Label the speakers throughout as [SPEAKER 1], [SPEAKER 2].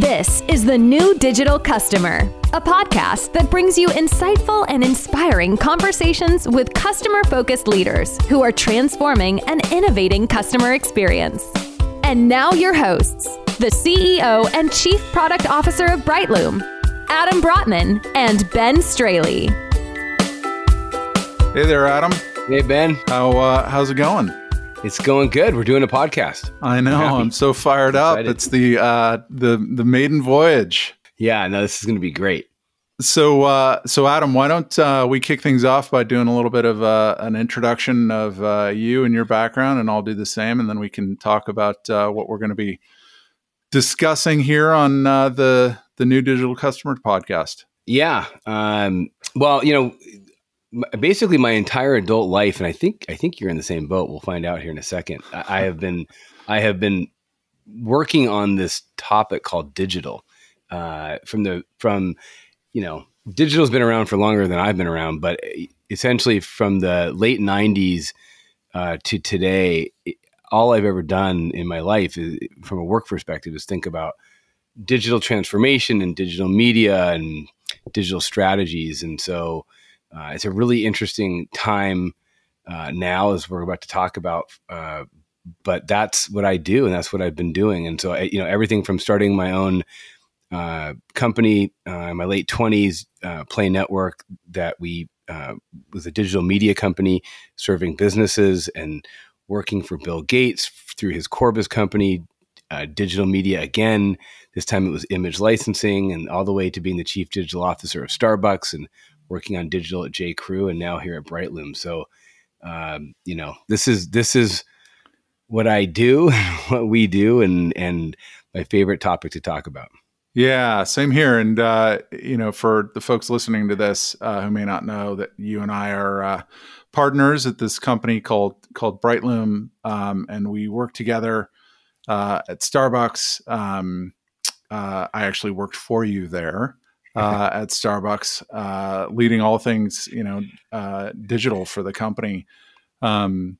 [SPEAKER 1] This is The New Digital Customer, a podcast that brings you insightful and inspiring conversations with customer focused leaders who are transforming and innovating customer experience. And now, your hosts, the CEO and Chief Product Officer of Brightloom, Adam Brotman and Ben Straley.
[SPEAKER 2] Hey there, Adam.
[SPEAKER 3] Hey, Ben.
[SPEAKER 2] How uh, how's it going?
[SPEAKER 3] It's going good. We're doing a podcast.
[SPEAKER 2] I know. I'm, I'm so fired up. It's the uh, the the maiden voyage.
[SPEAKER 3] Yeah, no, this is going to be great.
[SPEAKER 2] So, uh, so Adam, why don't uh, we kick things off by doing a little bit of uh, an introduction of uh, you and your background, and I'll do the same, and then we can talk about uh, what we're going to be discussing here on uh, the the new digital customer podcast.
[SPEAKER 3] Yeah. Um, well, you know, basically my entire adult life, and I think I think you're in the same boat. We'll find out here in a second. I, I have been I have been working on this topic called digital uh, from the from you know digital's been around for longer than I've been around, but essentially from the late '90s uh, to today, all I've ever done in my life, is, from a work perspective, is think about digital transformation and digital media and digital strategies, and so uh, it's a really interesting time uh, now, as we're about to talk about. Uh, but that's what I do, and that's what I've been doing. And so, I, you know, everything from starting my own uh, company uh, in my late twenties, uh, Play Network, that we was a digital media company serving businesses and working for Bill Gates through his Corbis company, digital media again. This time it was image licensing, and all the way to being the chief digital officer of Starbucks and working on digital at J. Crew, and now here at Brightloom. So, um, you know, this is this is what I do, what we do, and and my favorite topic to talk about.
[SPEAKER 2] Yeah, same here. And uh, you know, for the folks listening to this uh, who may not know that you and I are uh, partners at this company called called Brightloom, um, and we work together uh, at Starbucks. Um, uh, I actually worked for you there uh, at Starbucks, uh, leading all things you know uh, digital for the company. Um,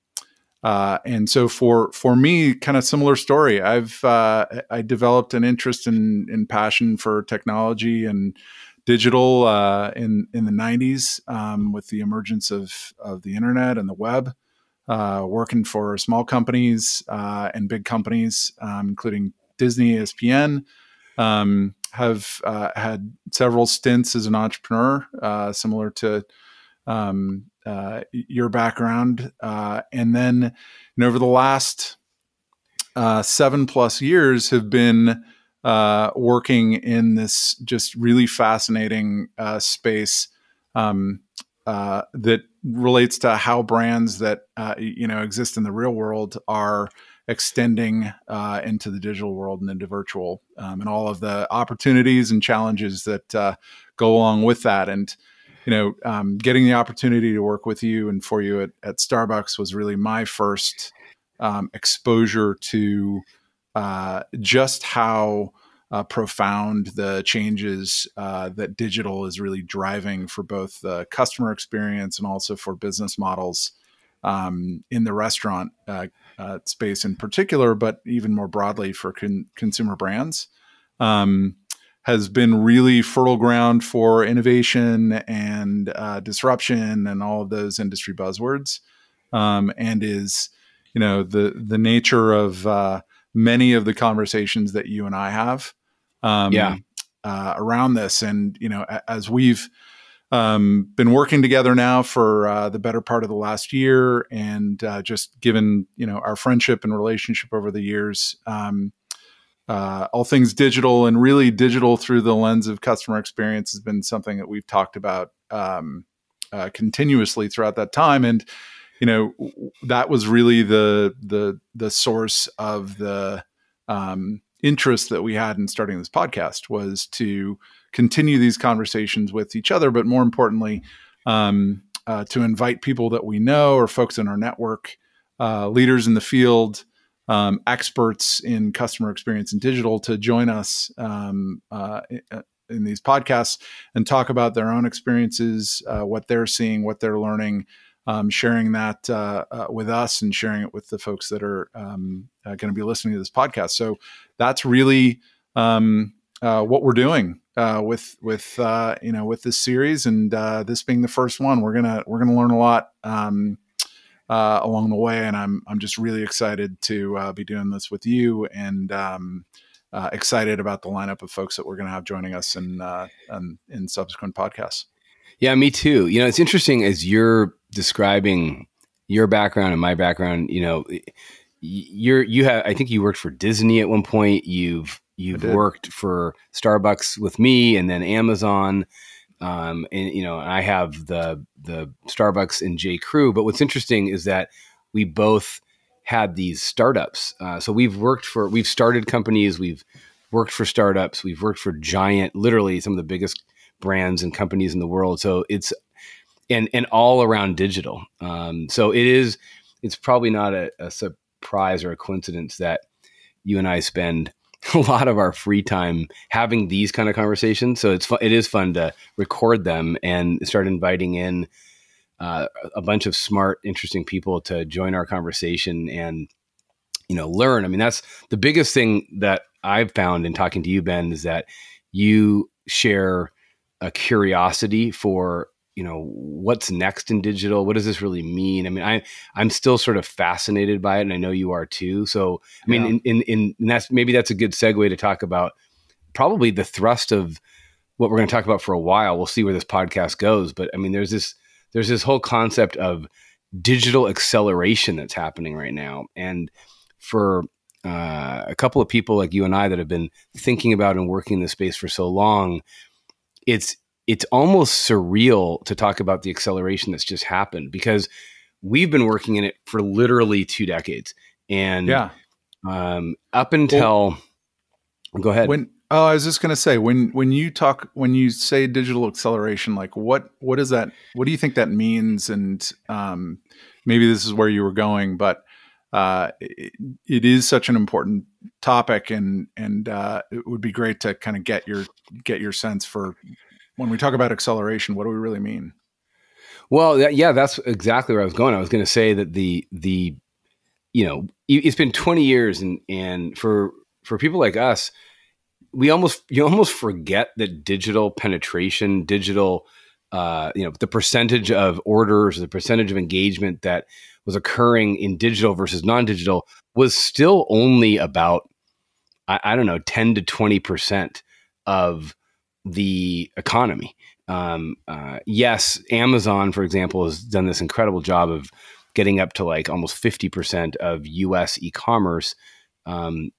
[SPEAKER 2] uh, and so for for me, kind of similar story. I've uh, I developed an interest in in passion for technology and digital uh, in in the '90s um, with the emergence of of the internet and the web. working for small companies and big companies, um, including Disney, ESPN, um, have uh, had several stints as an entrepreneur, uh, similar to um, uh, your background, uh, and then you know, over the last uh, seven plus years have been working in this just really fascinating space um, that relates to how brands that you know exist in the real world are extending uh, into the digital world and into virtual um, and all of the opportunities and challenges that uh, go along with that. And, you know, um, getting the opportunity to work with you and for you at, at Starbucks was really my first um, exposure to uh, just how uh, profound the changes uh, that digital is really driving for both the customer experience and also for business models um, in the restaurant uh, uh, space in particular, but even more broadly for con- consumer brands, um, has been really fertile ground for innovation and uh, disruption and all of those industry buzzwords, um, and is you know the the nature of uh, many of the conversations that you and I have.
[SPEAKER 3] Um, yeah.
[SPEAKER 2] Uh, around this, and you know, as we've um, been working together now for uh, the better part of the last year, and uh, just given you know our friendship and relationship over the years, um, uh, all things digital and really digital through the lens of customer experience has been something that we've talked about um, uh, continuously throughout that time, and you know that was really the the the source of the um, interest that we had in starting this podcast was to continue these conversations with each other, but more importantly, um, uh, to invite people that we know or folks in our network, uh, leaders in the field, um, experts in customer experience and digital to join us um, uh, in these podcasts and talk about their own experiences, uh, what they're seeing, what they're learning, um, sharing that uh, uh, with us and sharing it with the folks that are um, uh, going to be listening to this podcast. So that's really um, uh, what we're doing uh, with with uh, you know with this series, and uh, this being the first one, we're gonna we're gonna learn a lot um, uh, along the way, and I'm I'm just really excited to uh, be doing this with you, and um, excited about the lineup of folks that we're gonna have joining us in in, in subsequent podcasts.
[SPEAKER 3] Yeah, me too. You know, it's interesting as you're describing your background and my background. You know, you're you have. I think you worked for Disney at one point. You've You've worked for Starbucks with me, and then Amazon. Um, and you know, I have the the Starbucks and J Crew. But what's interesting is that we both had these startups. Uh, so we've worked for, we've started companies, we've worked for startups, we've worked for giant, literally some of the biggest brands and companies in the world. So it's and and all around digital. Um, so it is. It's probably not a, a surprise or a coincidence that you and I spend a lot of our free time having these kind of conversations. So it's fun, it is fun to record them and start inviting in uh, a bunch of smart, interesting people to join our conversation and you know learn. I mean, that's the biggest thing that I've found in talking to you, Ben, is that you share a curiosity for you know what's next in digital? What does this really mean? I mean i i'm still sort of fascinated by it and i know you are too. So i mean yeah. in, in in that's maybe that's a good segue to talk about probably the thrust of what we're going to talk about for a while. We'll see where this podcast goes but i mean there's this there's this whole concept of digital acceleration that's happening right now. And for uh, a couple of people like you and i that have been thinking about and working in this space for so long it's it's almost surreal to talk about the acceleration that's just happened because we've been working in it for literally two decades. And yeah, um, up until well, go ahead.
[SPEAKER 2] When oh, I was just gonna say when when you talk when you say digital acceleration, like what what is that? What do you think that means? And um, maybe this is where you were going, but uh, it, it is such an important topic, and and uh, it would be great to kind of get your get your sense for when we talk about acceleration, what do we really mean?
[SPEAKER 3] Well, that, yeah, that's exactly where I was going. I was going to say that the the you know it's been 20 years, and and for for people like us, we almost you almost forget that digital penetration, digital uh, you know the percentage of orders, the percentage of engagement that was occurring in digital versus non-digital was still only about I, I don't know 10 to 20 percent of the economy. Um, uh, yes, Amazon, for example, has done this incredible job of getting up to like almost 50% of US e commerce, um,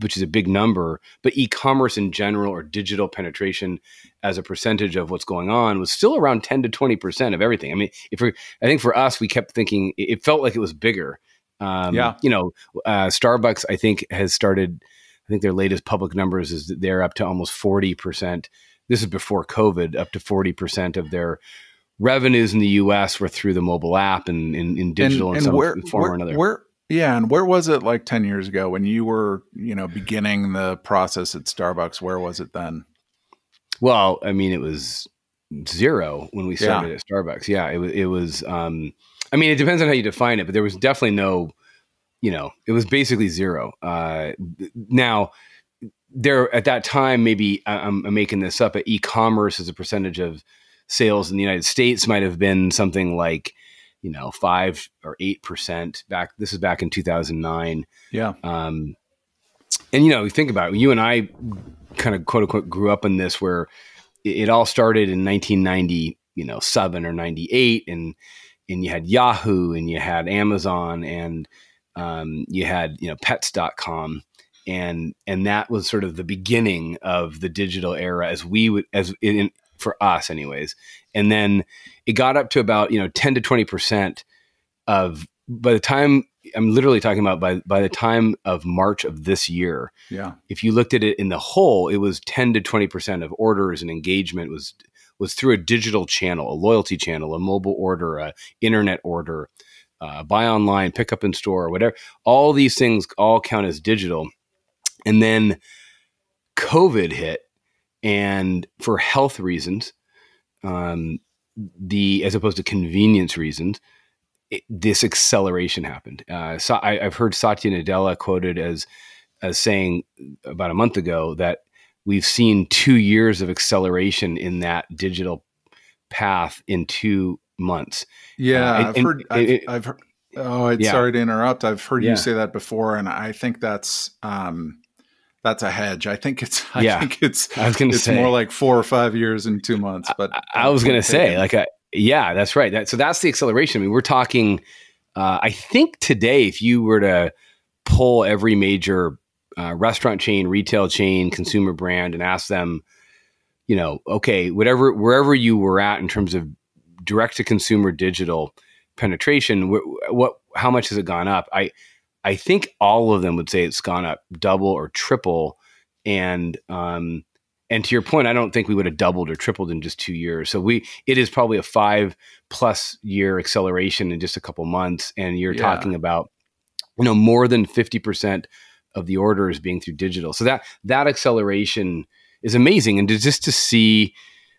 [SPEAKER 3] which is a big number. But e commerce in general or digital penetration as a percentage of what's going on was still around 10 to 20% of everything. I mean, if we I think for us, we kept thinking it felt like it was bigger. Um, yeah. You know, uh, Starbucks, I think, has started, I think their latest public numbers is that they're up to almost 40% this is before COVID, up to 40% of their revenues in the US were through the mobile app and in, in digital and, and in some
[SPEAKER 2] where,
[SPEAKER 3] form
[SPEAKER 2] where,
[SPEAKER 3] or another.
[SPEAKER 2] Where, yeah, and where was it like 10 years ago when you were, you know, beginning the process at Starbucks? Where was it then?
[SPEAKER 3] Well, I mean, it was zero when we started yeah. at Starbucks. Yeah, it was. It was. Um, I mean, it depends on how you define it, but there was definitely no. You know, it was basically zero. Uh, now, there at that time, maybe I'm, I'm making this up, but e-commerce as a percentage of sales in the United States might have been something like, you know, five or eight percent back. This is back in 2009.
[SPEAKER 2] Yeah. Um,
[SPEAKER 3] and you know, think about it. You and I kind of quote unquote grew up in this where it, it all started in 1990, you know, seven or 98, and and you had Yahoo and you had Amazon and um, you had you know Pets.com and and that was sort of the beginning of the digital era as we would as in for us anyways. And then it got up to about you know 10 to 20 percent of by the time i'm literally talking about by by the time of march of this year
[SPEAKER 2] yeah.
[SPEAKER 3] if you looked at it in the whole it was 10 to 20 percent of orders and engagement was was through a digital channel a loyalty channel a mobile order a internet order uh, buy online pick up in store whatever. All these things all count as digital and then COVID hit, and for health reasons, um, the as opposed to convenience reasons, it, this acceleration happened. Uh, so I, have heard Satya Nadella quoted as as saying about a month ago that we've seen two years of acceleration in that digital path in two months.
[SPEAKER 2] Yeah, uh, I've, and, heard, I've, it, I've, heard. Oh, yeah. sorry to interrupt. I've heard yeah. you say that before, and I think that's um, that's a hedge. I think it's. I yeah. think it's. I was going to say more like four or five years in two months. But
[SPEAKER 3] I, I was going to say, like, I, yeah, that's right. That, so that's the acceleration. I mean, we're talking. Uh, I think today, if you were to pull every major uh, restaurant chain, retail chain, consumer brand, and ask them, you know, okay, whatever, wherever you were at in terms of direct to consumer digital penetration, wh- what, how much has it gone up? I, I think all of them would say it's gone up double or triple, and um, and to your point, I don't think we would have doubled or tripled in just two years. So we, it is probably a five plus year acceleration in just a couple months, and you're yeah. talking about, you know, more than fifty percent of the orders being through digital. So that that acceleration is amazing, and to, just to see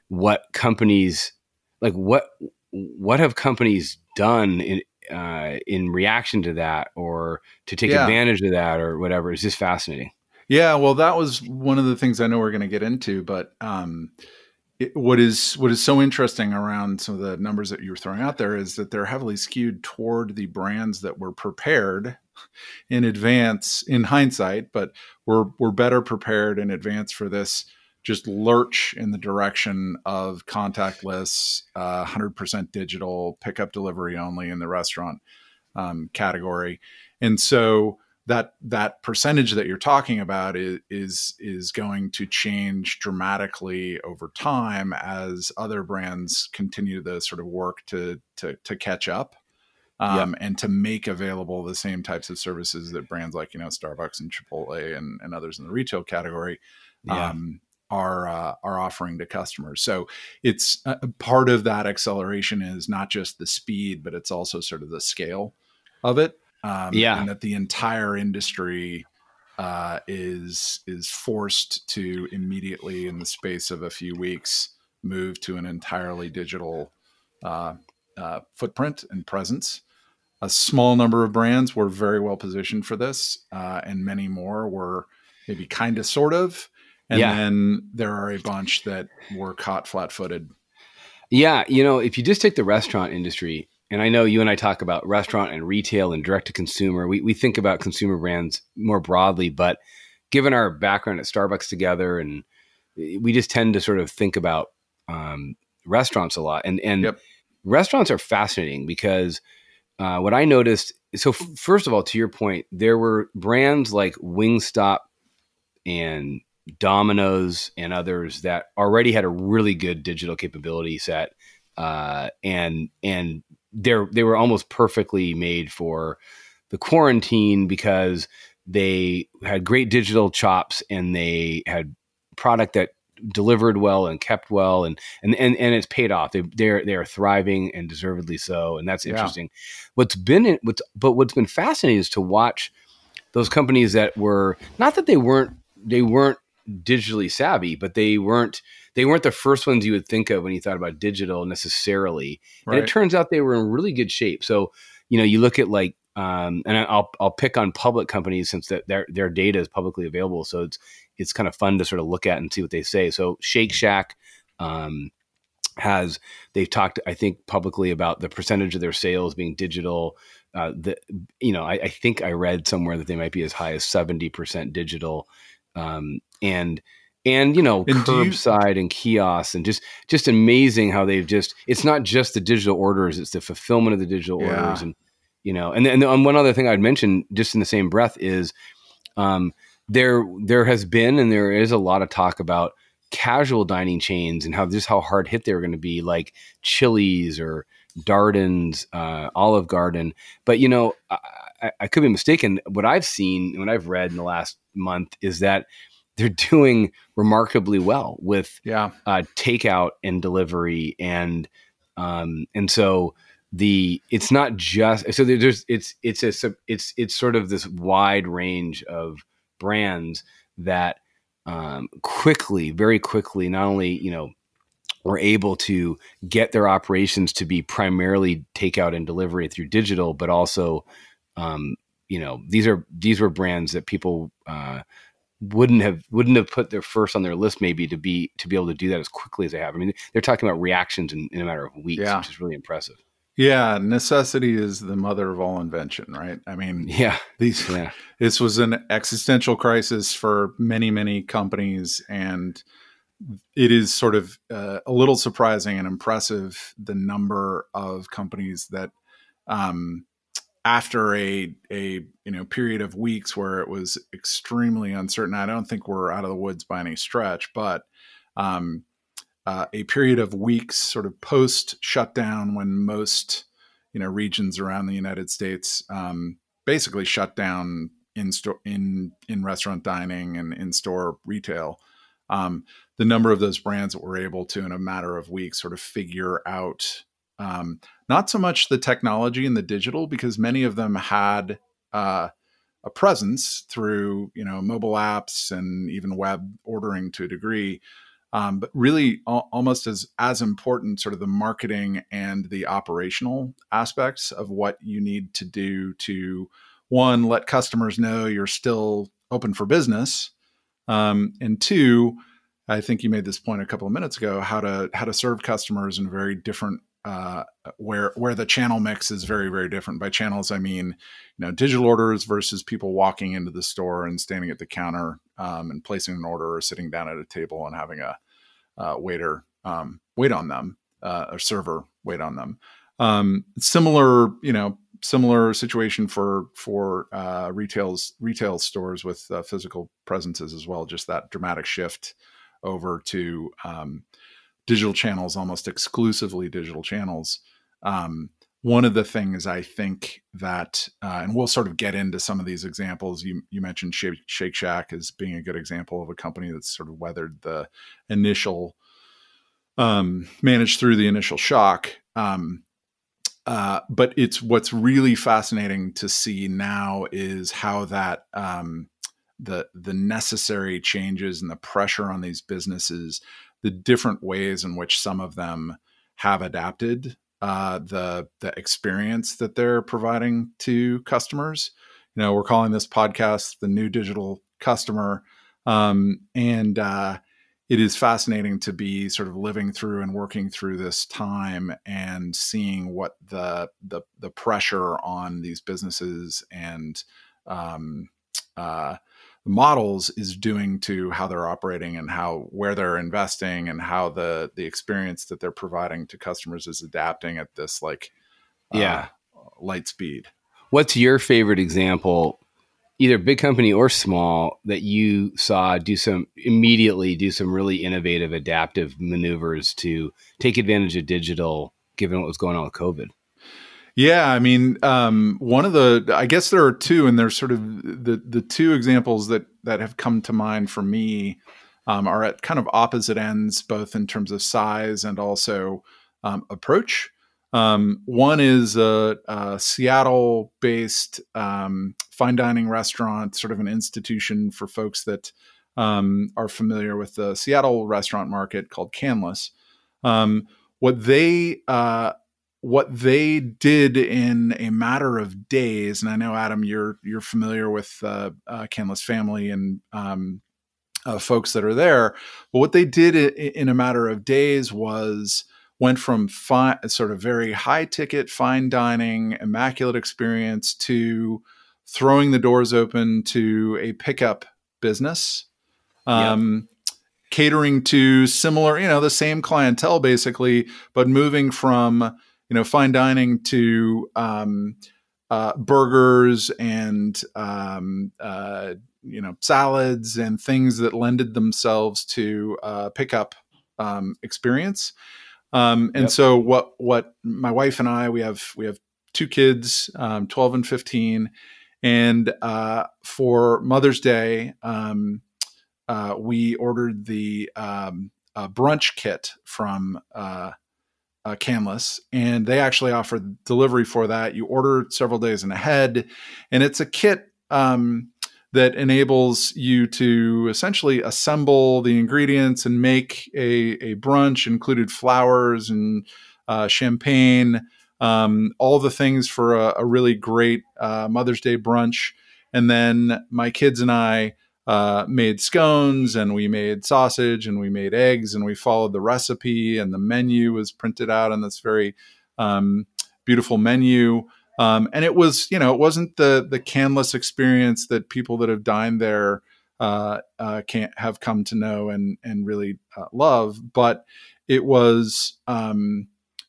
[SPEAKER 3] what companies like what what have companies done in uh, in reaction to that or to take yeah. advantage of that or whatever is just fascinating.
[SPEAKER 2] Yeah, well, that was one of the things I know we're going to get into, but um, it, what is what is so interesting around some of the numbers that you were throwing out there is that they're heavily skewed toward the brands that were prepared in advance in hindsight, but we're we're better prepared in advance for this just lurch in the direction of contactless, uh, 100% digital, pickup delivery only in the restaurant um, category. And so that that percentage that you're talking about is, is is going to change dramatically over time as other brands continue the sort of work to to, to catch up um, yep. and to make available the same types of services that brands like you know Starbucks and Chipotle and, and others in the retail category yeah. um, are uh, are offering to customers. So it's uh, part of that acceleration is not just the speed, but it's also sort of the scale of it. Um, yeah, and that the entire industry uh, is is forced to immediately, in the space of a few weeks, move to an entirely digital uh, uh, footprint and presence. A small number of brands were very well positioned for this, uh, and many more were maybe kind of, sort of and yeah. then there are a bunch that were caught flat-footed.
[SPEAKER 3] Yeah, you know, if you just take the restaurant industry, and I know you and I talk about restaurant and retail and direct to consumer, we we think about consumer brands more broadly, but given our background at Starbucks together, and we just tend to sort of think about um, restaurants a lot, and and yep. restaurants are fascinating because uh, what I noticed. So f- first of all, to your point, there were brands like Wingstop and Domino's and others that already had a really good digital capability set, uh, and and they're they were almost perfectly made for the quarantine because they had great digital chops and they had product that delivered well and kept well and and and, and it's paid off. They they're they're thriving and deservedly so, and that's interesting. Yeah. What's been what's but what's been fascinating is to watch those companies that were not that they weren't they weren't digitally savvy, but they weren't they weren't the first ones you would think of when you thought about digital necessarily. Right. And it turns out they were in really good shape. So, you know, you look at like um, and I'll I'll pick on public companies since that their their data is publicly available. So it's it's kind of fun to sort of look at and see what they say. So Shake Shack um, has they've talked I think publicly about the percentage of their sales being digital. Uh, the you know I, I think I read somewhere that they might be as high as seventy percent digital um, and and you know and curbside you, and kiosks and just just amazing how they've just it's not just the digital orders it's the fulfillment of the digital yeah. orders and you know and then and one other thing i'd mention just in the same breath is um, there there has been and there is a lot of talk about casual dining chains and how just how hard hit they're going to be like chili's or darden's uh, olive garden but you know I, I could be mistaken what i've seen what i've read in the last month is that they're doing remarkably well with yeah. uh, takeout and delivery and um, and so the it's not just so there's it's it's a it's it's sort of this wide range of brands that um, quickly very quickly not only you know were able to get their operations to be primarily takeout and delivery through digital but also um, you know these are these were brands that people uh, wouldn't have wouldn't have put their first on their list maybe to be to be able to do that as quickly as they have. I mean, they're talking about reactions in, in a matter of weeks, yeah. which is really impressive.
[SPEAKER 2] Yeah, necessity is the mother of all invention, right? I mean,
[SPEAKER 3] yeah,
[SPEAKER 2] these yeah. this was an existential crisis for many, many companies, and it is sort of uh, a little surprising and impressive the number of companies that, um, after a a you know period of weeks where it was extremely uncertain. I don't think we're out of the woods by any stretch, but um, uh, a period of weeks, sort of post shutdown, when most you know regions around the United States um, basically shut down in store in in restaurant dining and in store retail. Um, the number of those brands that were able to, in a matter of weeks, sort of figure out um, not so much the technology and the digital, because many of them had uh, a presence through you know mobile apps and even web ordering to a degree, um, but really al- almost as as important sort of the marketing and the operational aspects of what you need to do to one let customers know you're still open for business um, and two i think you made this point a couple of minutes ago how to how to serve customers in very different uh, where where the channel mix is very very different. By channels, I mean you know digital orders versus people walking into the store and standing at the counter um, and placing an order or sitting down at a table and having a uh, waiter um, wait on them, uh, or server wait on them. Um, similar, you know, similar situation for for uh, retail's retail stores with uh, physical presences as well. Just that dramatic shift over to um, digital channels, almost exclusively digital channels. Um, one of the things I think that, uh, and we'll sort of get into some of these examples. You, you mentioned Shake, Shack as being a good example of a company that's sort of weathered the initial, um, managed through the initial shock. Um, uh, but it's what's really fascinating to see now is how that um, the the necessary changes and the pressure on these businesses, the different ways in which some of them have adapted uh, the the experience that they're providing to customers. You know, we're calling this podcast the new digital customer, um, and uh, it is fascinating to be sort of living through and working through this time and seeing what the the, the pressure on these businesses and um, uh, models is doing to how they're operating and how where they're investing and how the the experience that they're providing to customers is adapting at this like
[SPEAKER 3] yeah.
[SPEAKER 2] uh, light speed.
[SPEAKER 3] What's your favorite example either big company or small that you saw do some immediately do some really innovative adaptive maneuvers to take advantage of digital given what was going on with covid
[SPEAKER 2] yeah, I mean, um, one of the I guess there are two, and there's sort of the the two examples that that have come to mind for me um, are at kind of opposite ends, both in terms of size and also um, approach. Um, one is a, a Seattle-based um, fine dining restaurant, sort of an institution for folks that um, are familiar with the Seattle restaurant market called Canlis. what they uh, what they did in a matter of days, and I know Adam, you're you're familiar with uh, uh, Canlis family and um, uh, folks that are there, but what they did in a matter of days was went from fi- sort of very high ticket, fine dining, immaculate experience to throwing the doors open to a pickup business. Um, yep. Catering to similar, you know, the same clientele basically, but moving from you know fine dining to um, uh, burgers and um, uh, you know salads and things that lended themselves to uh, pickup um, experience. Um, and yep. so what what my wife and I we have we have two kids, um, twelve and fifteen, and uh, for Mother's Day. Um, uh, we ordered the um, brunch kit from uh, uh, and they actually offer delivery for that. You order several days in ahead, and it's a kit um, that enables you to essentially assemble the ingredients and make a, a brunch, included flowers and uh, champagne, um, all the things for a, a really great uh, Mother's Day brunch. And then my kids and I uh, made scones and we made sausage and we made eggs and we followed the recipe and the menu was printed out on this very um, beautiful menu. Um, and it was, you know, it wasn't the the Canlis experience that people that have dined there uh, uh, can't have come to know and and really uh, love, but it was um,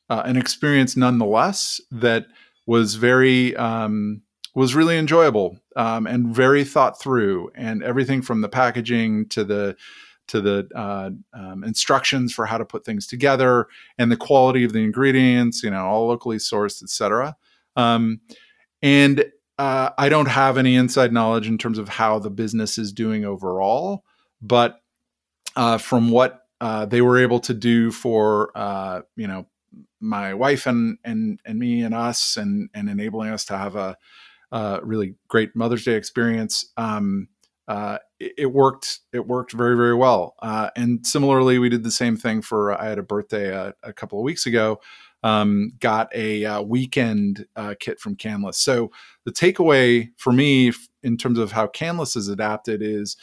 [SPEAKER 2] uh, an experience nonetheless that was very um, was really enjoyable um, and very thought through, and everything from the packaging to the to the uh, um, instructions for how to put things together and the quality of the ingredients, you know, all locally sourced, etc. Um, and uh, I don't have any inside knowledge in terms of how the business is doing overall, but uh, from what uh, they were able to do for uh, you know my wife and and and me and us and and enabling us to have a, a really great Mother's Day experience. Um, uh, it, it, worked. It worked very very well. Uh, and similarly, we did the same thing for. I had a birthday a, a couple of weeks ago. Um, got a uh, weekend uh, kit from Canlis. So the takeaway for me in terms of how Canlis is adapted is,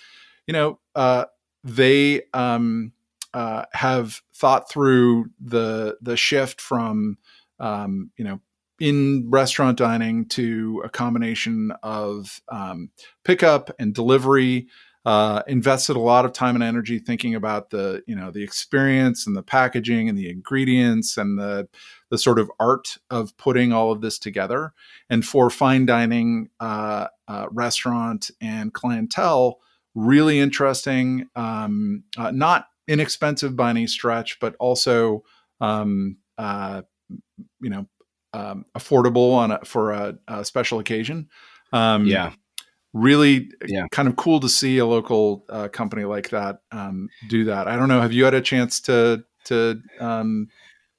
[SPEAKER 2] you know, uh, they um, uh, have thought through the the shift from um, you know in restaurant dining to a combination of um, pickup and delivery. Uh, invested a lot of time and energy thinking about the you know the experience and the packaging and the ingredients and the the sort of art of putting all of this together. And for fine dining uh, uh, restaurant and clientele, really interesting. Um, uh, not inexpensive by any stretch, but also um, uh, you know um, affordable on a, for a, a, special occasion.
[SPEAKER 3] Um, yeah,
[SPEAKER 2] really yeah. kind of cool to see a local uh, company like that um, do that. I don't know. Have you had a chance to to um,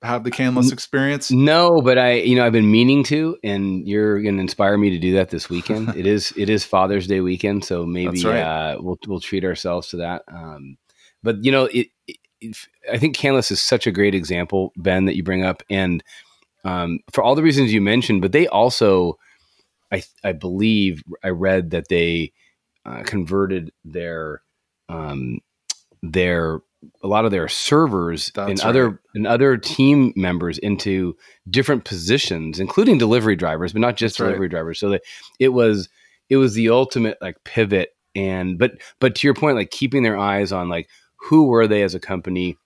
[SPEAKER 2] have the Canlis experience?
[SPEAKER 3] No, but I, you know, I've been meaning to, and you're going to inspire me to do that this weekend. it is, it is Father's Day weekend, so maybe right. uh, we'll we'll treat ourselves to that. Um, but you know, it, it, I think Canlis is such a great example, Ben, that you bring up, and um, for all the reasons you mentioned. But they also, I, I believe, I read that they uh, converted their um, their a lot of their servers That's and right. other and other team members into different positions, including delivery drivers, but not just That's delivery right. drivers. So that it was it was the ultimate like pivot and but but to your point, like keeping their eyes on like who were they as a company?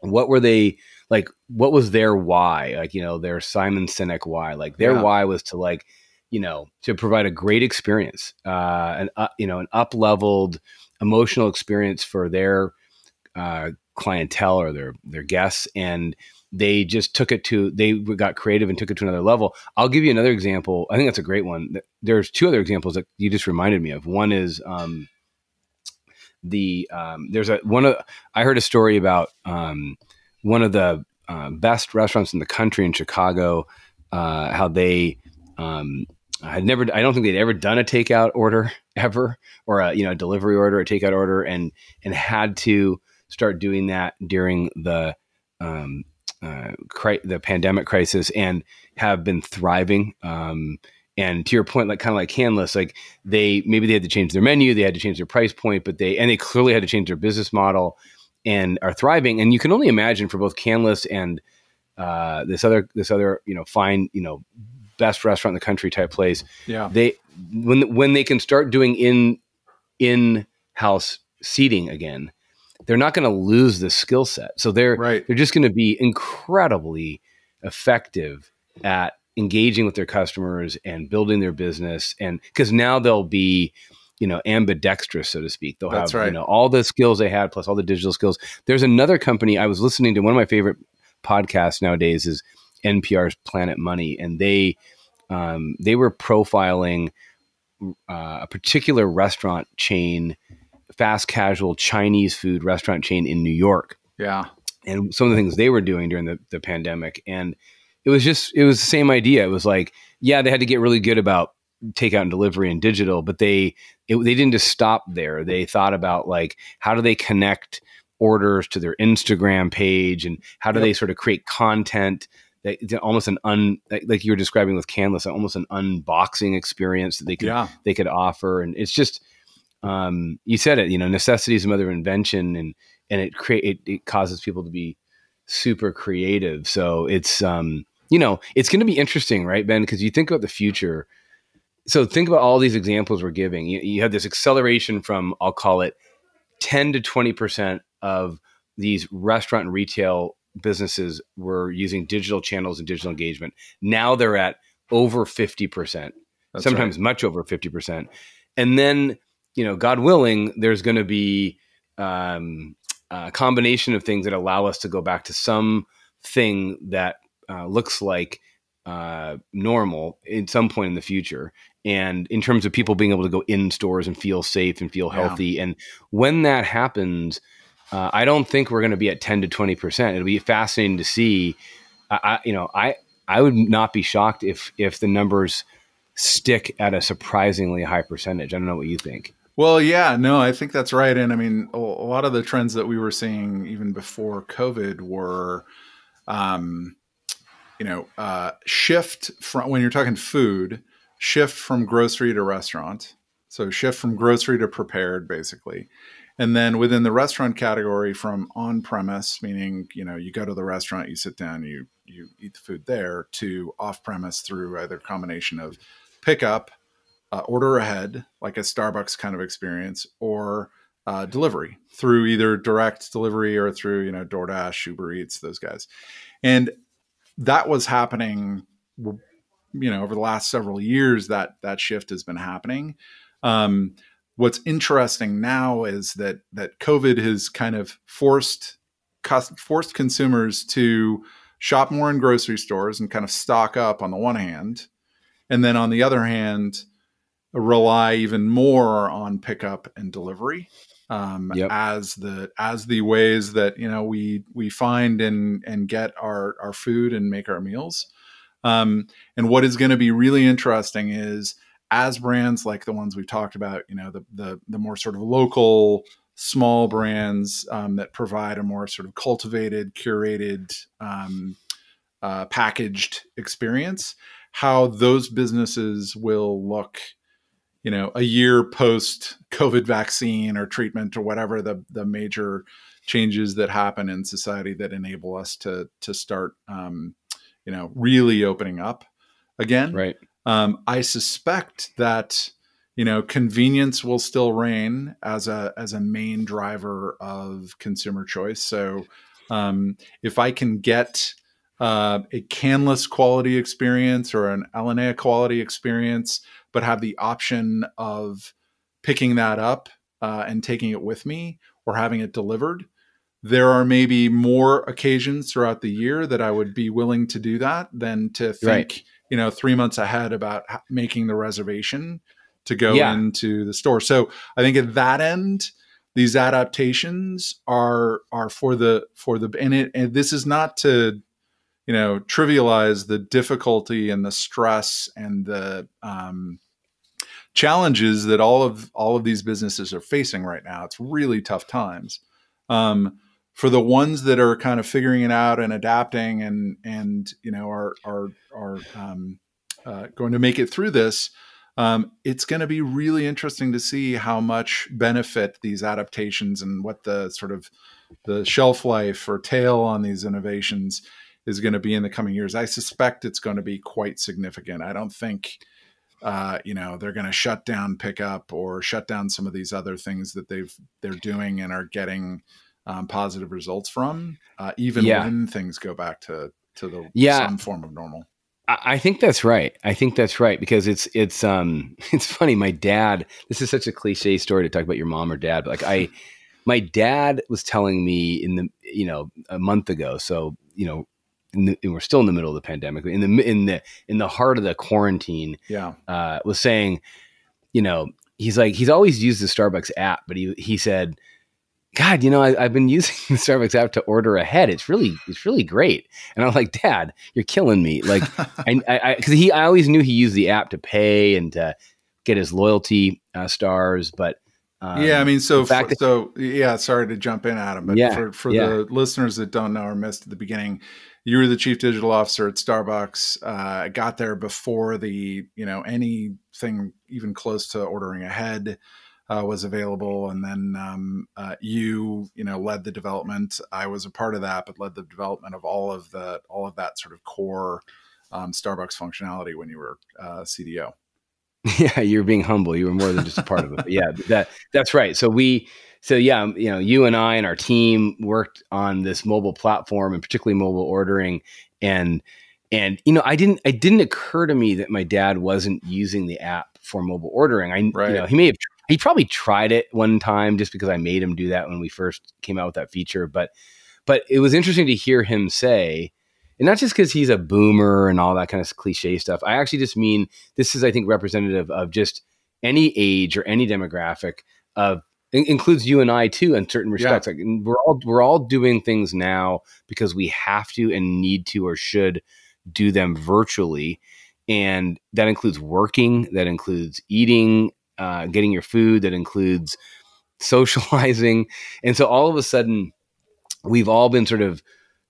[SPEAKER 3] What were they like? What was their why? Like, you know, their Simon Sinek why? Like, their yeah. why was to like, you know, to provide a great experience, uh, an uh, you know, an up leveled emotional experience for their uh, clientele or their their guests, and they just took it to they got creative and took it to another level. I'll give you another example. I think that's a great one. There's two other examples that you just reminded me of. One is um, the um, there's a one of I heard a story about um, one of the uh, best restaurants in the country in Chicago. Uh, how they um, had never I don't think they'd ever done a takeout order ever or a you know a delivery order, a takeout order, and and had to start doing that during the um, uh, cri- the pandemic crisis and have been thriving. Um, and to your point, like kind of like Canlis, like they maybe they had to change their menu, they had to change their price point, but they and they clearly had to change their business model and are thriving. And you can only imagine for both Canlis and uh, this other this other you know fine you know best restaurant in the country type place.
[SPEAKER 2] Yeah,
[SPEAKER 3] they when when they can start doing in in house seating again, they're not going to lose the skill set. So they're
[SPEAKER 2] right.
[SPEAKER 3] they're just going to be incredibly effective at engaging with their customers and building their business and because now they'll be you know ambidextrous so to speak they'll That's have right. you know all the skills they had plus all the digital skills there's another company i was listening to one of my favorite podcasts nowadays is npr's planet money and they um, they were profiling uh, a particular restaurant chain fast casual chinese food restaurant chain in new york
[SPEAKER 2] yeah
[SPEAKER 3] and some of the things they were doing during the, the pandemic and it was just it was the same idea. It was like, yeah, they had to get really good about takeout and delivery and digital, but they it, they didn't just stop there. They thought about like how do they connect orders to their Instagram page and how do yep. they sort of create content that almost an un like you were describing with Canlis, almost an unboxing experience that they could yeah. they could offer, and it's just um, you said it. You know, necessity is the mother of invention, and and it create it, it causes people to be super creative. So it's um, you know, it's going to be interesting, right, Ben? Because you think about the future. So think about all these examples we're giving. You, you have this acceleration from I'll call it ten to twenty percent of these restaurant and retail businesses were using digital channels and digital engagement. Now they're at over 50%, That's sometimes right. much over 50%. And then, you know, God willing, there's going to be um, a combination of things that allow us to go back to some thing that uh, looks like uh, normal in some point in the future. And in terms of people being able to go in stores and feel safe and feel healthy. Yeah. And when that happens, uh, I don't think we're going to be at 10 to 20%. It'll be fascinating to see. I, you know, I, I would not be shocked if, if the numbers stick at a surprisingly high percentage. I don't know what you think.
[SPEAKER 2] Well, yeah, no, I think that's right. And I mean, a lot of the trends that we were seeing even before COVID were, um, you know, uh, shift from when you're talking food, shift from grocery to restaurant. So shift from grocery to prepared, basically. And then within the restaurant category, from on premise, meaning you know you go to the restaurant, you sit down, you you eat the food there, to off premise through either combination of pickup, uh, order ahead, like a Starbucks kind of experience, or uh, delivery through either direct delivery or through you know DoorDash, Uber Eats, those guys, and that was happening. You know, over the last several years, that that shift has been happening. Um, what's interesting now is that that COVID has kind of forced forced consumers to shop more in grocery stores and kind of stock up on the one hand, and then on the other hand, rely even more on pickup and delivery um, yep. as the as the ways that you know we we find and and get our our food and make our meals. Um, and what is going to be really interesting is as brands like the ones we've talked about, you know, the the, the more sort of local small brands um, that provide a more sort of cultivated, curated, um, uh, packaged experience, how those businesses will look, you know, a year post COVID vaccine or treatment or whatever the the major changes that happen in society that enable us to to start, um, you know, really opening up again.
[SPEAKER 3] Right.
[SPEAKER 2] Um, I suspect that you know convenience will still reign as a as a main driver of consumer choice. So um, if I can get uh, a Canlis quality experience or an Alinea quality experience, but have the option of picking that up uh, and taking it with me or having it delivered. There are maybe more occasions throughout the year that I would be willing to do that than to think, right you know three months ahead about making the reservation to go yeah. into the store. So i think at that end these adaptations are are for the for the and it and this is not to you know trivialize the difficulty and the stress and the um, challenges that all of all of these businesses are facing right now. It's really tough times. Um, for the ones that are kind of figuring it out and adapting and and you know are are are um, uh, going to make it through this, um, it's going to be really interesting to see how much benefit these adaptations and what the sort of the shelf life or tail on these innovations is going to be in the coming years. I suspect it's going to be quite significant. I don't think. Uh, you know they're going to shut down pickup or shut down some of these other things that they've they're doing and are getting um, positive results from, uh, even yeah. when things go back to to the yeah. some form of normal.
[SPEAKER 3] I think that's right. I think that's right because it's it's um it's funny. My dad. This is such a cliche story to talk about your mom or dad, but like I, my dad was telling me in the you know a month ago. So you know, the, we're still in the middle of the pandemic. In the in the in the heart of the quarantine.
[SPEAKER 2] Yeah.
[SPEAKER 3] Uh, was saying, you know, he's like he's always used the Starbucks app, but he he said God, you know, I, have been using the Starbucks app to order ahead. It's really, it's really great. And I'm like, Dad, you're killing me. Like, I, I, because he, I always knew he used the app to pay and to get his loyalty uh, stars, but
[SPEAKER 2] um, yeah, I mean, so for, so yeah. Sorry to jump in, Adam, but yeah, for for yeah. the listeners that don't know or missed at the beginning, you were the chief digital officer at Starbucks. Uh, I got there before the you know anything even close to ordering ahead uh, was available, and then um, uh, you you know led the development. I was a part of that, but led the development of all of the all of that sort of core um, Starbucks functionality when you were uh, CDO.
[SPEAKER 3] Yeah, you're being humble. You were more than just a part of it. But yeah, that that's right. So we, so yeah, you know, you and I and our team worked on this mobile platform and particularly mobile ordering, and and you know, I didn't, it didn't occur to me that my dad wasn't using the app for mobile ordering. I, right. you know, he may have, he probably tried it one time just because I made him do that when we first came out with that feature. But, but it was interesting to hear him say, and not just because he's a boomer and all that kind of cliche stuff. I actually just mean this is, I think, representative of just any age or any demographic of includes you and I too in certain respects. Yeah. Like we're all we're all doing things now because we have to and need to or should do them virtually. And that includes working, that includes eating, uh, getting your food, that includes socializing. And so all of a sudden, we've all been sort of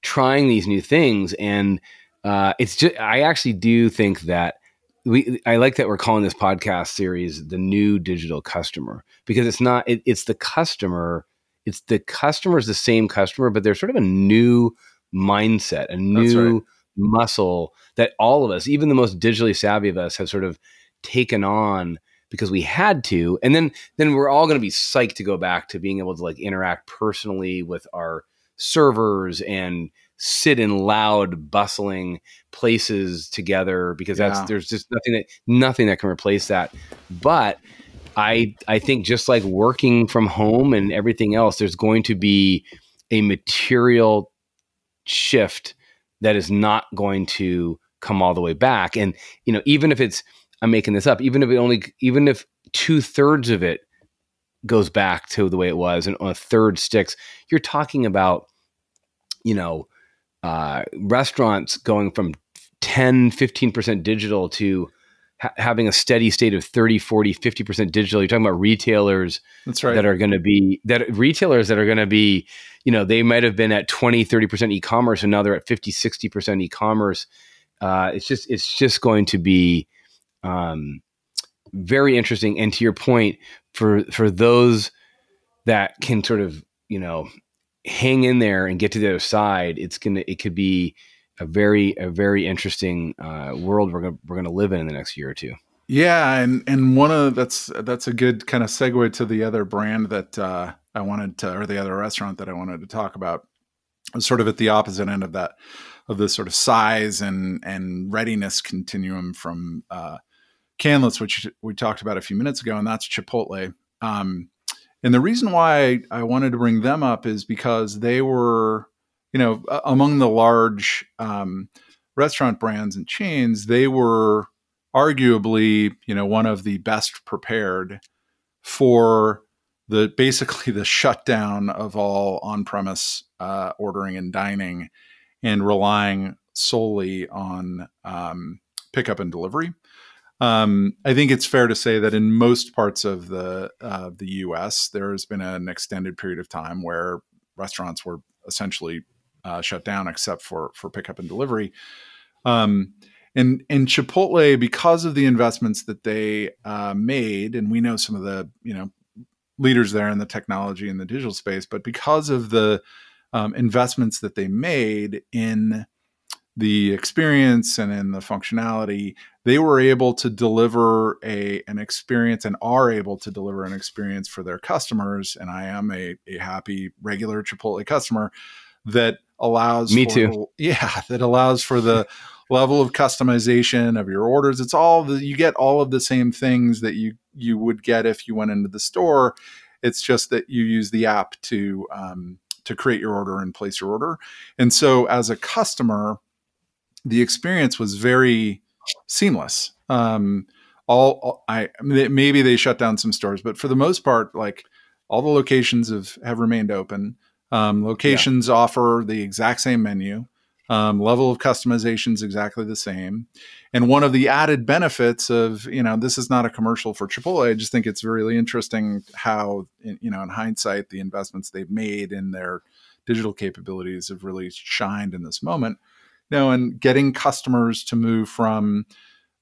[SPEAKER 3] trying these new things. And uh, it's just, I actually do think that we, I like that we're calling this podcast series the new digital customer because it's not, it, it's the customer, it's the customer is the same customer, but there's sort of a new mindset, a new muscle that all of us, even the most digitally savvy of us, have sort of taken on because we had to. And then then we're all going to be psyched to go back to being able to like interact personally with our servers and sit in loud bustling places together because that's yeah. there's just nothing that nothing that can replace that but i i think just like working from home and everything else there's going to be a material shift that is not going to come all the way back. And you know, even if it's I'm making this up, even if it only even if two thirds of it goes back to the way it was and a third sticks, you're talking about you know uh, restaurants going from 10 15% digital to ha- having a steady state of 30 40 50% digital. You're talking about retailers
[SPEAKER 2] that's right.
[SPEAKER 3] that are going to be that retailers that are going to be you know they might have been at 20 30% e-commerce and now they're at 50 60% e-commerce. Uh, it's just it's just going to be um, very interesting. And to your point for for those that can sort of you know hang in there and get to the other side it's gonna it could be a very a very interesting uh, world we're gonna we're gonna live in in the next year or two.
[SPEAKER 2] Yeah and and one of that's that's a good kind of segue to the other brand that uh, I wanted to, or the other restaurant that I wanted to talk about, was sort of at the opposite end of that, of the sort of size and and readiness continuum from uh, Canlis, which we talked about a few minutes ago, and that's Chipotle. Um, and the reason why I wanted to bring them up is because they were, you know, among the large um, restaurant brands and chains, they were arguably, you know, one of the best prepared for the basically the shutdown of all on-premise uh, ordering and dining, and relying solely on um, pickup and delivery. Um, I think it's fair to say that in most parts of the uh, the U.S., there has been an extended period of time where restaurants were essentially uh, shut down, except for for pickup and delivery. Um, and and Chipotle, because of the investments that they uh, made, and we know some of the you know leaders there in the technology and the digital space, but because of the um, investments that they made in the experience and in the functionality, they were able to deliver a an experience and are able to deliver an experience for their customers. And I am a, a happy regular Chipotle customer that allows
[SPEAKER 3] me too.
[SPEAKER 2] Yeah, that allows for the level of customization of your orders. It's all the, you get all of the same things that you you would get if you went into the store. It's just that you use the app to um, to create your order and place your order. And so, as a customer, the experience was very seamless. Um, all I maybe they shut down some stores, but for the most part, like all the locations have have remained open. Um, locations yeah. offer the exact same menu. Um, level of customization is exactly the same. And one of the added benefits of, you know, this is not a commercial for Chipotle. I just think it's really interesting how, you know, in hindsight, the investments they've made in their digital capabilities have really shined in this moment. Know, and getting customers to move from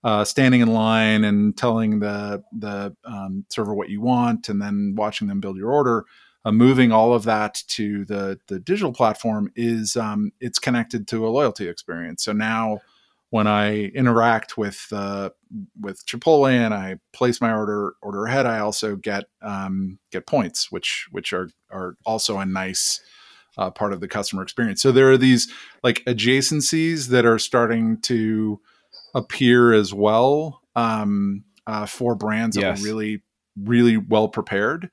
[SPEAKER 2] uh, standing in line and telling the the um, server what you want, and then watching them build your order. Uh, moving all of that to the the digital platform is um, it's connected to a loyalty experience. So now, when I interact with uh, with Chipotle and I place my order order ahead, I also get um, get points, which which are are also a nice uh, part of the customer experience. So there are these like adjacencies that are starting to appear as well um, uh, for brands yes. that are really, really well prepared.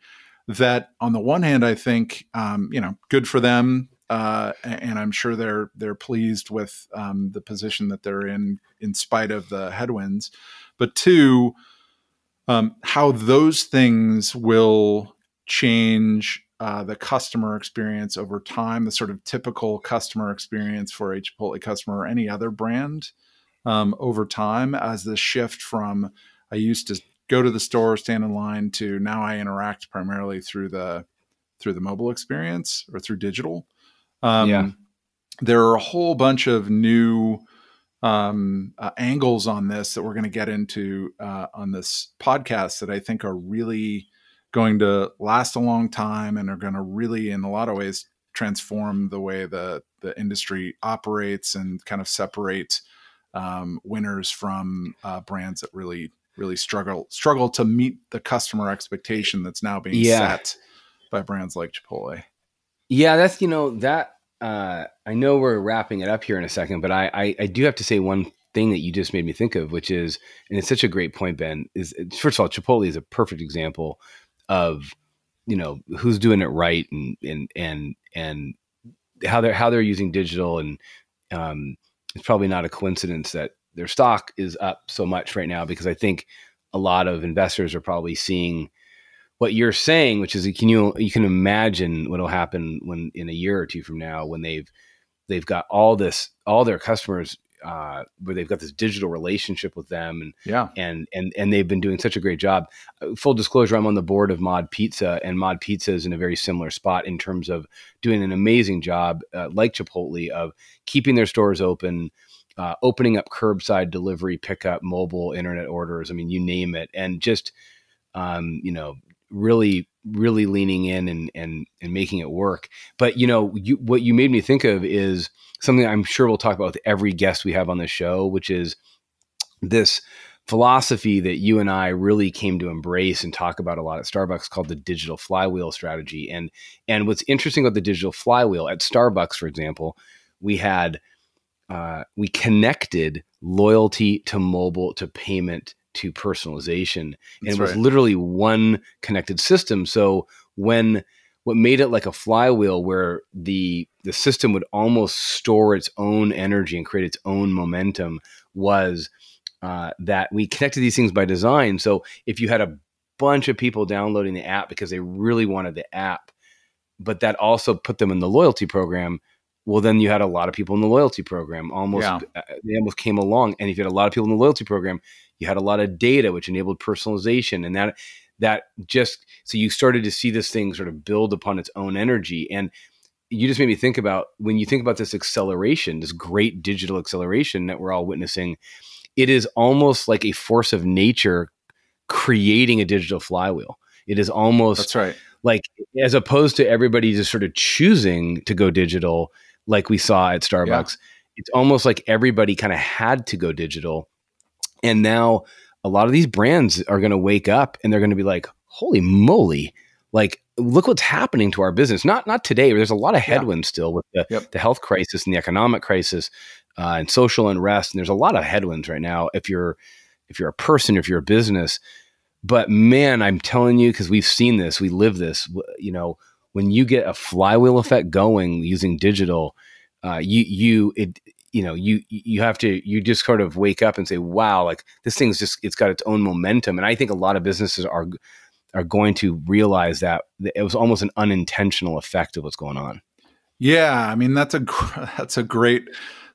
[SPEAKER 2] That on the one hand, I think um, you know, good for them, uh, and I'm sure they're they're pleased with um, the position that they're in, in spite of the headwinds. But two, um, how those things will change uh, the customer experience over time, the sort of typical customer experience for a Chipotle customer or any other brand um, over time as the shift from I used to go to the store, stand in line to now I interact primarily through the through the mobile experience or through digital. Um, yeah. There are a whole bunch of new um, uh, angles on this that we're going to get into uh, on this podcast that I think are really going to last a long time and are going to really, in a lot of ways, transform the way the the industry operates and kind of separate um, winners from uh, brands that really really struggle struggle to meet the customer expectation that's now being yeah. set by brands like Chipotle.
[SPEAKER 3] Yeah, that's you know that uh, I know we're wrapping it up here in a second, but I, I, I do have to say one thing that you just made me think of, which is, and it's such a great point, Ben. Is first of all, Chipotle is a perfect example of you know who's doing it right and and and and how they're how they're using digital and um, it's probably not a coincidence that their stock is up so much right now because I think a lot of investors are probably seeing what you're saying, which is can you you can imagine what'll happen when in a year or two from now when they've they've got all this all their customers uh, where they've got this digital relationship with them and
[SPEAKER 2] yeah
[SPEAKER 3] and and and they've been doing such a great job. Uh, full disclosure, I'm on the board of Mod Pizza, and Mod Pizza is in a very similar spot in terms of doing an amazing job, uh, like Chipotle, of keeping their stores open. Uh, opening up curbside delivery, pickup, mobile, internet orders. I mean, you name it, and just um, you know, really really leaning in and and and making it work. But you know, you, what you made me think of is something I'm sure we'll talk about with every guest we have on the show, which is this philosophy that you and I really came to embrace and talk about a lot at Starbucks called the digital flywheel strategy. And and what's interesting about the digital flywheel at Starbucks, for example, we had uh, we connected loyalty to mobile to payment to personalization, and That's it was right. literally one connected system. So when what made it like a flywheel where the the system would almost store its own energy and create its own momentum was uh, that we connected these things by design. So if you had a bunch of people downloading the app because they really wanted the app, but that also put them in the loyalty program, well, then you had a lot of people in the loyalty program. Almost yeah. Uh, they almost came along, and if you had a lot of people in the loyalty program, you had a lot of data, which enabled personalization, and that that just so you started to see this thing sort of build upon its own energy and you just made me think about when you think about this acceleration this great digital acceleration that we're all witnessing it is almost like a force of nature creating a digital flywheel it is almost
[SPEAKER 2] that's right
[SPEAKER 3] like as opposed to everybody just sort of choosing to go digital like we saw at starbucks yeah. it's almost like everybody kind of had to go digital and now a lot of these brands are going to wake up and they're going to be like, holy moly, like look what's happening to our business. Not not today. There's a lot of headwinds yeah. still with the, yep. the health crisis and the economic crisis uh, and social unrest. And there's a lot of headwinds right now. If you're if you're a person, if you're a business, but man, I'm telling you because we've seen this, we live this. You know, when you get a flywheel effect going using digital, uh, you you it you know you you have to you just sort of wake up and say wow like this thing's just it's got its own momentum. And i think a lot of businesses are are going to realize that it was almost an unintentional effect of what's going on.
[SPEAKER 2] Yeah i mean that's a that's a great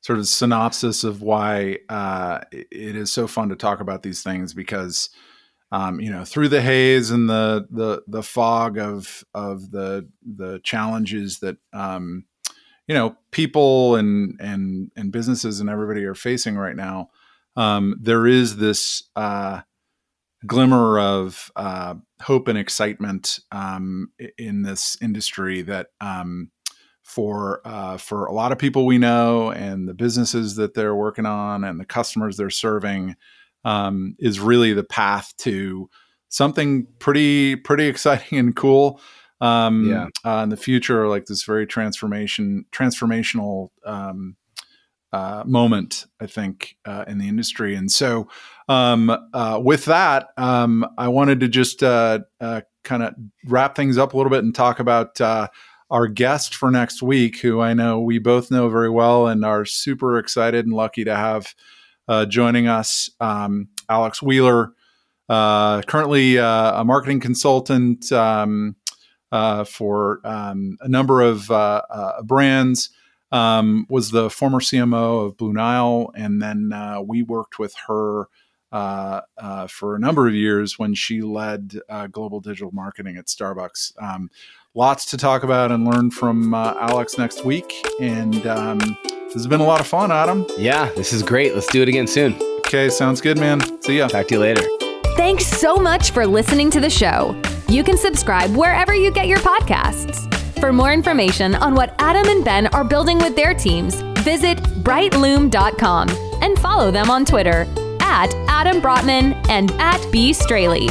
[SPEAKER 2] sort of synopsis of why uh, it is so fun to talk about these things because um, you know through the haze and the the the fog of of the the challenges that um, you know people and and and businesses and everybody are facing right now um, there is this uh, glimmer of uh, hope and excitement um, in this industry that um, for uh, for a lot of people we know and the businesses that they're working on and the customers they're serving um, is really the path to something pretty pretty exciting and cool um, yeah. Uh, in the future, like this very transformation transformational um, uh, moment, I think, uh, in the industry. And so, um, uh, with that, um, I wanted to just uh, uh, kind of wrap things up a little bit and talk about our guest for next week, who I know we both know very well and are super excited and lucky to have joining us, um, Alex Wheeler. currently a marketing consultant um, uh, for um, a number of uh, uh, brands. Um, was the former CMO of Blue Nile, and then uh, we worked with her uh, uh, for a number of years when she led global digital marketing at Starbucks. Um, lots to talk about and learn from Alex next week, and um, this has been a lot of fun, Adam.
[SPEAKER 3] Yeah, this is great. Let's do it again soon.
[SPEAKER 2] Okay, sounds good, man. See ya.
[SPEAKER 3] Talk to you later.
[SPEAKER 1] Thanks so much for listening to the show. You can subscribe wherever you get your podcasts. For more information on what Adam and Ben are building with their teams, visit brightloom.com and follow them on Twitter at Adam Brotman and at B. Straley.